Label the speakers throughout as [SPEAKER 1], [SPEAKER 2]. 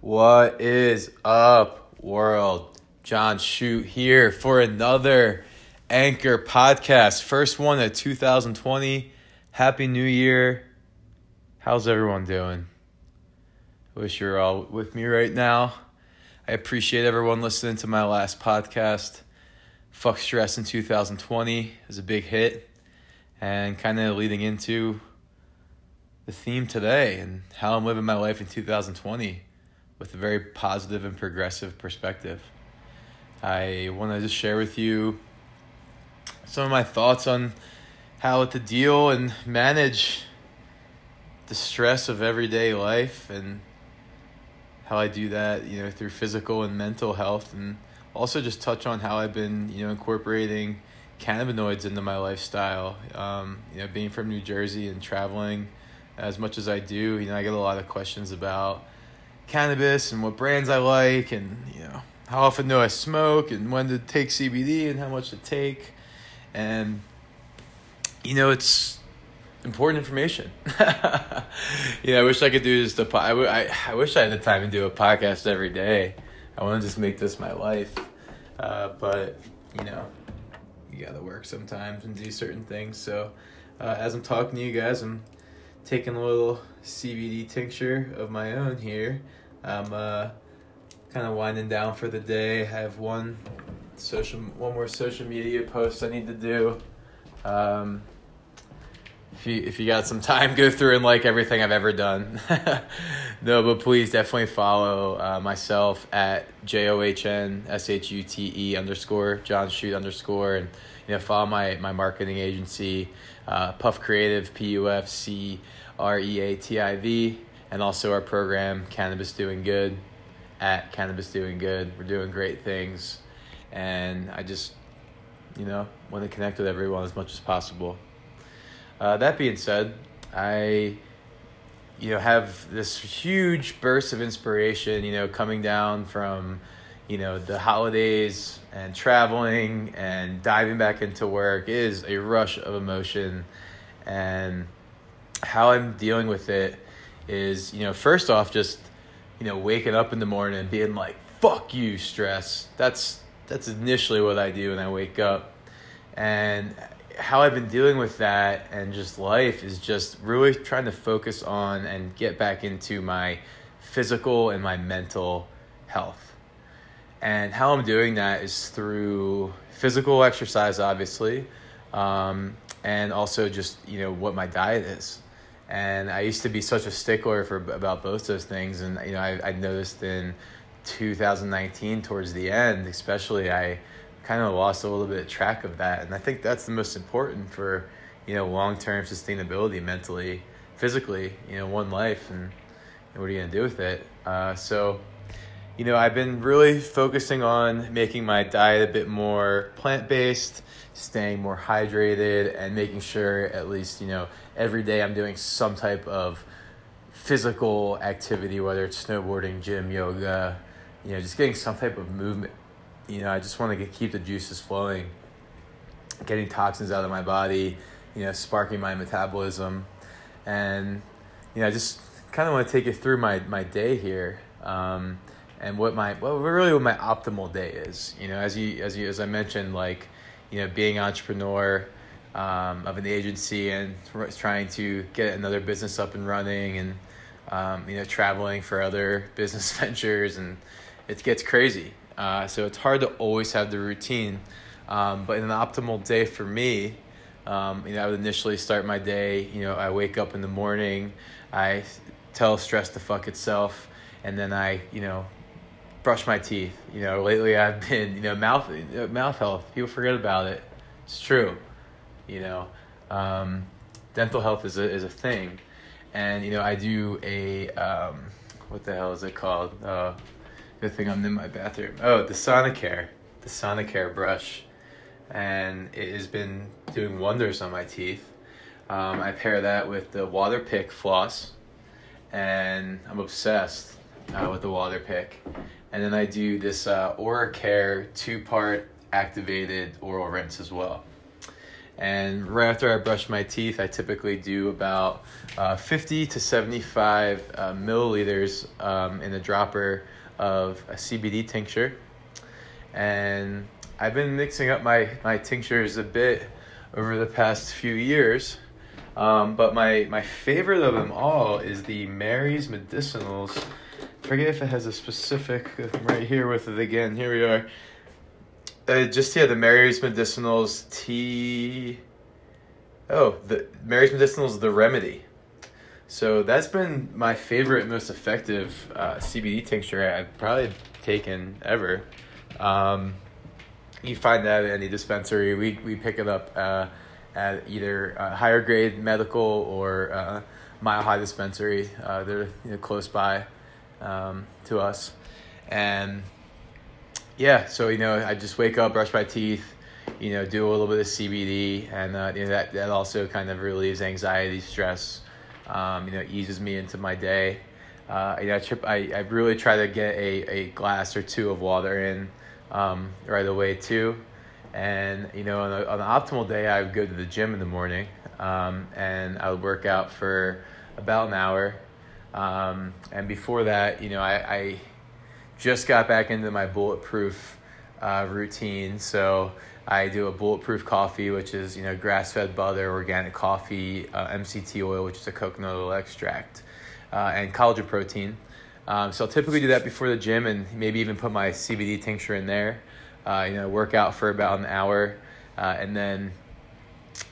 [SPEAKER 1] What is up, world? John Shute here for another Anchor podcast. First one of 2020. Happy New Year. How's everyone doing? Wish you're all with me right now. I appreciate everyone listening to my last podcast. Fuck Stress in 2020 is a big hit and kind of leading into the theme today and how I'm living my life in 2020 with a very positive and progressive perspective. I want to just share with you some of my thoughts on how to deal and manage the stress of everyday life and how I do that, you know, through physical and mental health and also just touch on how I've been, you know, incorporating cannabinoids into my lifestyle. Um, you know, being from New Jersey and traveling as much as I do, you know, I get a lot of questions about cannabis and what brands I like and you know how often do I smoke and when to take CBD and how much to take and you know it's important information. you know, I wish I could do just a po- I, w- I, I wish I had the time to do a podcast every day. I want to just make this my life. Uh, but, you know, you got to work sometimes and do certain things. So, uh, as I'm talking to you guys, I'm taking a little CBD tincture of my own here. I'm uh, kind of winding down for the day. I have one social, one more social media post I need to do. Um, if you if you got some time, go through and like everything I've ever done. no, but please definitely follow uh, myself at j o h n s h u t e underscore John Shute underscore and you know follow my my marketing agency, uh, Puff Creative P U F C R E A T I V, and also our program Cannabis Doing Good at Cannabis Doing Good. We're doing great things, and I just you know want to connect with everyone as much as possible. Uh, that being said, I you know have this huge burst of inspiration. You know, coming down from you know the holidays and traveling and diving back into work is a rush of emotion, and how I'm dealing with it is you know first off just you know waking up in the morning and being like fuck you stress. That's that's initially what I do when I wake up, and how I've been dealing with that and just life is just really trying to focus on and get back into my physical and my mental health. And how I'm doing that is through physical exercise, obviously, um, and also just you know what my diet is. And I used to be such a stickler for about both those things, and you know I, I noticed in 2019 towards the end, especially I kind of lost a little bit of track of that. And I think that's the most important for, you know, long term sustainability mentally, physically, you know, one life and, and what are you going to do with it? Uh, so, you know, I've been really focusing on making my diet a bit more plant based, staying more hydrated, and making sure at least, you know, every day I'm doing some type of physical activity, whether it's snowboarding, gym, yoga, you know, just getting some type of movement you know, I just want to keep the juices flowing, getting toxins out of my body, you know, sparking my metabolism, and you know, I just kind of want to take you through my my day here, um, and what my well, really what my optimal day is. You know, as you as you as I mentioned, like, you know, being entrepreneur. Um, of an agency and trying to get another business up and running and um, you know traveling for other business ventures and it gets crazy uh, so it's hard to always have the routine. Um, but in an optimal day for me, um, you know, I would initially start my day. You know, I wake up in the morning, I tell stress to fuck itself, and then I, you know, brush my teeth. You know, lately I've been, you know, mouth mouth health. People forget about it. It's true. You know, um, dental health is a is a thing, and you know, I do a um, what the hell is it called? Uh, Good thing I'm in my bathroom. Oh, the Sonicare, the Sonicare brush, and it has been doing wonders on my teeth. Um, I pair that with the Waterpik floss, and I'm obsessed uh, with the Waterpik. And then I do this uh, Oracare two-part activated oral rinse as well. And right after I brush my teeth, I typically do about uh, 50 to 75 uh, milliliters um, in a dropper of a CBD tincture. And I've been mixing up my, my tinctures a bit over the past few years. Um, but my, my favorite of them all is the Mary's Medicinals. Forget if it has a specific, I'm right here with it again. Here we are. Uh, just yeah, the Mary's Medicinals tea. Oh, the Mary's Medicinals the remedy. So that's been my favorite, most effective uh, CBD tincture I've probably taken ever. Um, you find that at any dispensary. We we pick it up uh, at either uh, higher grade medical or uh, mile high dispensary. Uh, they're you know, close by um, to us, and yeah, so you know, I just wake up, brush my teeth, you know, do a little bit of CBD, and uh, you know that that also kind of relieves anxiety, stress. Um, you know, eases me into my day. Uh, you know, I, trip, I, I really try to get a, a glass or two of water in um, right away too. And you know, on, a, on an optimal day, I would go to the gym in the morning, um, and I would work out for about an hour. Um, and before that, you know, I, I just got back into my bulletproof uh, routine. So I do a bulletproof coffee, which is you know grass fed butter, organic coffee, uh, MCT oil, which is a coconut oil extract, uh, and collagen protein. Um, so I'll typically do that before the gym, and maybe even put my CBD tincture in there. Uh, you know, work out for about an hour, uh, and then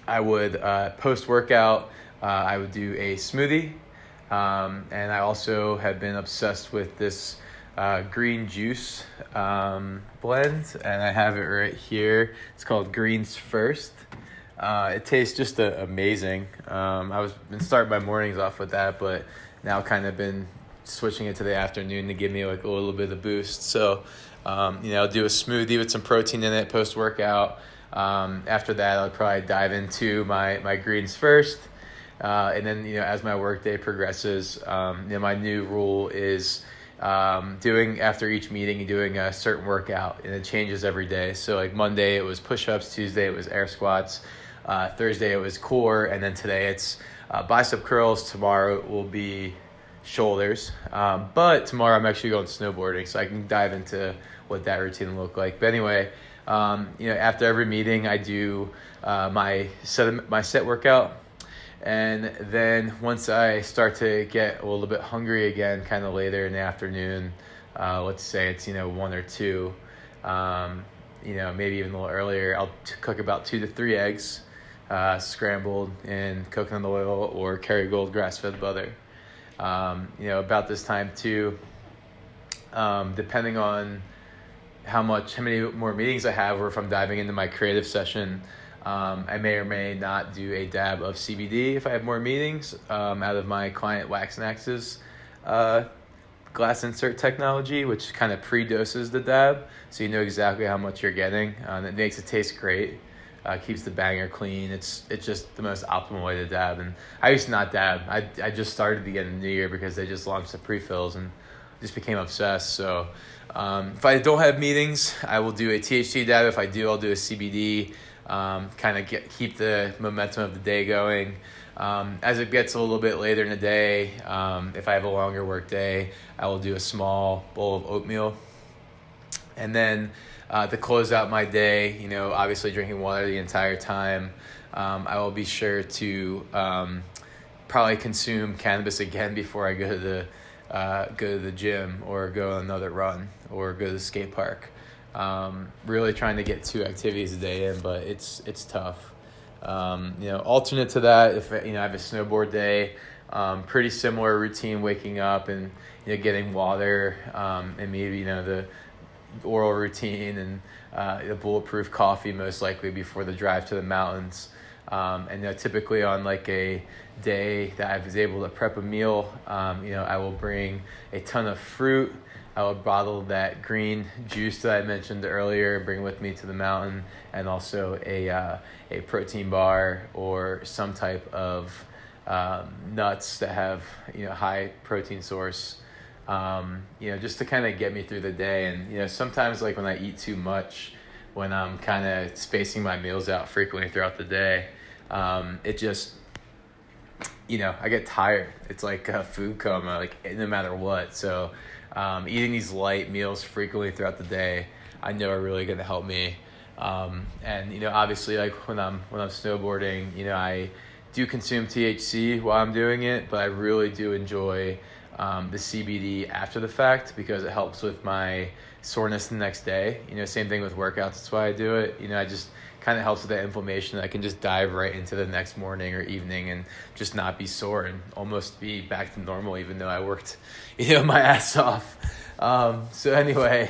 [SPEAKER 1] I would uh, post workout. I would do a smoothie, um, and I also have been obsessed with this uh, green juice um, blend, and I have it right here. It's called Greens First. Uh, it tastes just uh, amazing. Um, I was been starting my mornings off with that, but now kind of been switching it to the afternoon to give me like a little bit of boost. So, um, you know, I'll do a smoothie with some protein in it post workout. Um, after that, I'll probably dive into my my greens first. Uh, and then, you know, as my workday progresses, um, you know, my new rule is um, doing after each meeting doing a certain workout and it changes every day. So like monday it was push-ups tuesday it was air squats uh, thursday it was core and then today it's uh, bicep curls. Tomorrow will be shoulders. Um, but tomorrow i'm actually going snowboarding so i can dive into what that routine will look like. But anyway um, you know after every meeting i do uh, my set my set workout and then once I start to get a little bit hungry again, kind of later in the afternoon, uh, let's say it's you know one or two, um, you know maybe even a little earlier, I'll t- cook about two to three eggs, uh, scrambled in coconut oil or Kerrygold grass-fed butter. Um, you know about this time too, um, depending on how much, how many more meetings I have, or if I'm diving into my creative session. Um, I may or may not do a dab of CBD if I have more meetings um, out of my client Wax Nax's uh, glass insert technology, which kind of pre doses the dab, so you know exactly how much you're getting. Um, it makes it taste great, uh, keeps the banger clean. It's it's just the most optimal way to dab. And I used to not dab. I, I just started again in the new year because they just launched the pre fills and just became obsessed. So um, if I don't have meetings, I will do a THC dab. If I do, I'll do a CBD um, kind of get keep the momentum of the day going. Um, as it gets a little bit later in the day, um, if I have a longer work day, I will do a small bowl of oatmeal. And then uh, to close out my day, you know, obviously drinking water the entire time, um, I will be sure to um, probably consume cannabis again before I go to the uh, go to the gym or go on another run or go to the skate park. Um, really trying to get two activities a day in, but it's it's tough. Um, you know, alternate to that, if you know I have a snowboard day, um, pretty similar routine, waking up and you know getting water um, and maybe you know the oral routine and uh, the bulletproof coffee most likely before the drive to the mountains. Um, and you know, typically on like a day that I was able to prep a meal, um, you know, I will bring a ton of fruit I would bottle that green juice that I mentioned earlier, bring with me to the mountain, and also a uh, a protein bar or some type of um, nuts that have you know high protein source. Um, you know, just to kind of get me through the day. And you know, sometimes like when I eat too much, when I'm kind of spacing my meals out frequently throughout the day. Um, it just, you know, I get tired. It's like a food coma, like no matter what. So, um, eating these light meals frequently throughout the day, I know are really going to help me. Um, and you know, obviously, like when I'm when I'm snowboarding, you know, I do consume THC while I'm doing it, but I really do enjoy um, the CBD after the fact because it helps with my soreness the next day. You know, same thing with workouts. That's why I do it. You know, I just kind of helps with that inflammation. I can just dive right into the next morning or evening and just not be sore and almost be back to normal, even though I worked, you know, my ass off. Um, so anyway,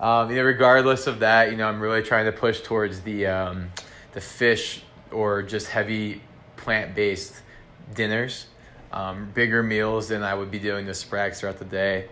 [SPEAKER 1] um, you know, regardless of that, you know, I'm really trying to push towards the um, the fish or just heavy plant based dinners, um, bigger meals than I would be doing the sprags throughout the day,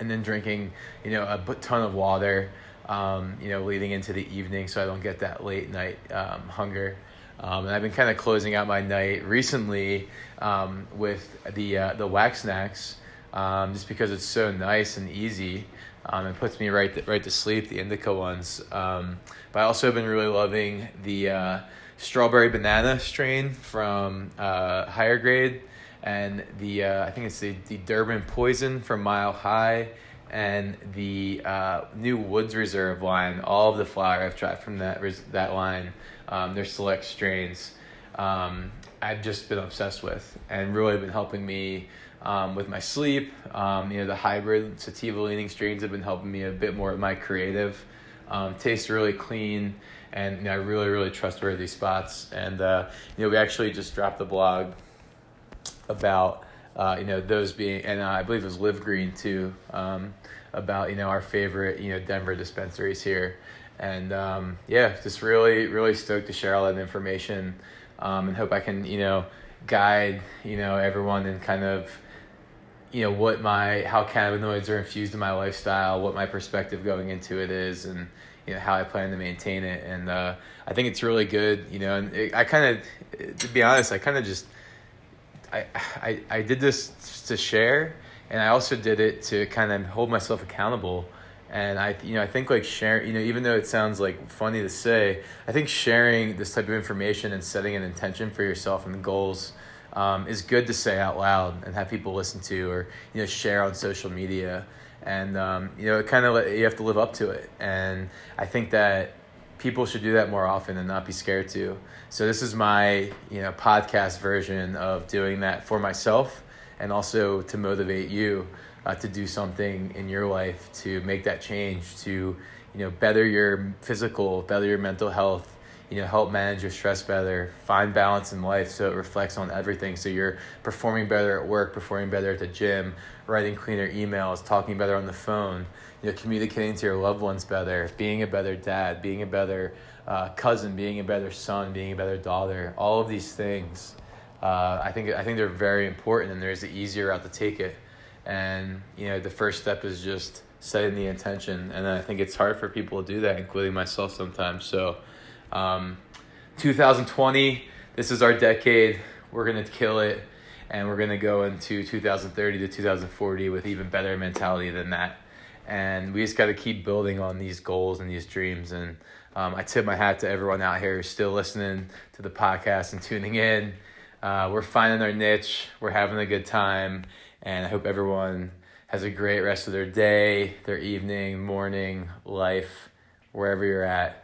[SPEAKER 1] and then drinking, you know, a ton of water, um, you know, leading into the evening so I don't get that late night um, hunger. Um, and I've been kind of closing out my night recently um, with the uh, the wax snacks, um, just because it's so nice and easy. Um, it puts me right to, right to sleep. The indica ones, but I also have been really loving the uh, strawberry banana strain from uh, Higher Grade, and the uh, I think it's the, the Durban Poison from Mile High, and the uh, new Woods Reserve line. All of the flower I've tried from that that line, um, their select strains. Um, I've just been obsessed with, and really been helping me. Um, with my sleep, um, you know, the hybrid sativa leaning strains have been helping me a bit more with my creative. Um, tastes really clean and you know, really really trustworthy spots. And uh, you know, we actually just dropped the blog about uh, you know those being, and uh, I believe it was Live Green too, um, about you know our favorite you know Denver dispensaries here. And um, yeah, just really really stoked to share all that information, um, and hope I can you know guide you know everyone and kind of you know what my how cannabinoids are infused in my lifestyle, what my perspective going into it is, and you know how I plan to maintain it. And uh, I think it's really good. You know, and it, I kind of, to be honest, I kind of just, I, I I did this to share, and I also did it to kind of hold myself accountable. And I, you know, I think like sharing, you know, even though it sounds like funny to say, I think sharing this type of information and setting an intention for yourself and goals um, is good to say out loud and have people listen to or you know share on social media and um, you know, it kind of you have to live up to it. And I think that people should do that more often and not be scared to. So this is my you know podcast version of doing that for myself, and also to motivate you uh, to do something in your life to make that change to you know better your physical, better your mental health, you know help manage your stress better find balance in life so it reflects on everything. So you're performing better at work performing better at the gym writing cleaner emails talking better on the phone you know communicating to your loved ones better being a better dad being a better uh, cousin being a better son being a better daughter all of these things uh, I think I think they're very important and there's an easier route to take it. And you know the first step is just setting the intention. And I think it's hard for people to do that including myself sometimes. So um, 2020, this is our decade. We're going to kill it. And we're going to go into 2030 to 2040 with even better mentality than that. And we just got to keep building on these goals and these dreams. And um, I tip my hat to everyone out here who's still listening to the podcast and tuning in. Uh, we're finding our niche. We're having a good time. And I hope everyone has a great rest of their day, their evening, morning, life, wherever you're at.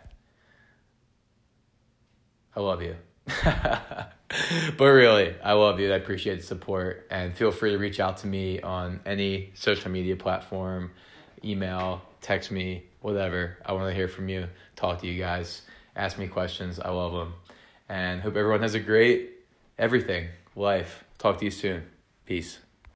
[SPEAKER 1] I love you. but really, I love you. I appreciate the support. And feel free to reach out to me on any social media platform, email, text me, whatever. I want to hear from you, talk to you guys, ask me questions. I love them. And hope everyone has a great everything, life. Talk to you soon. Peace.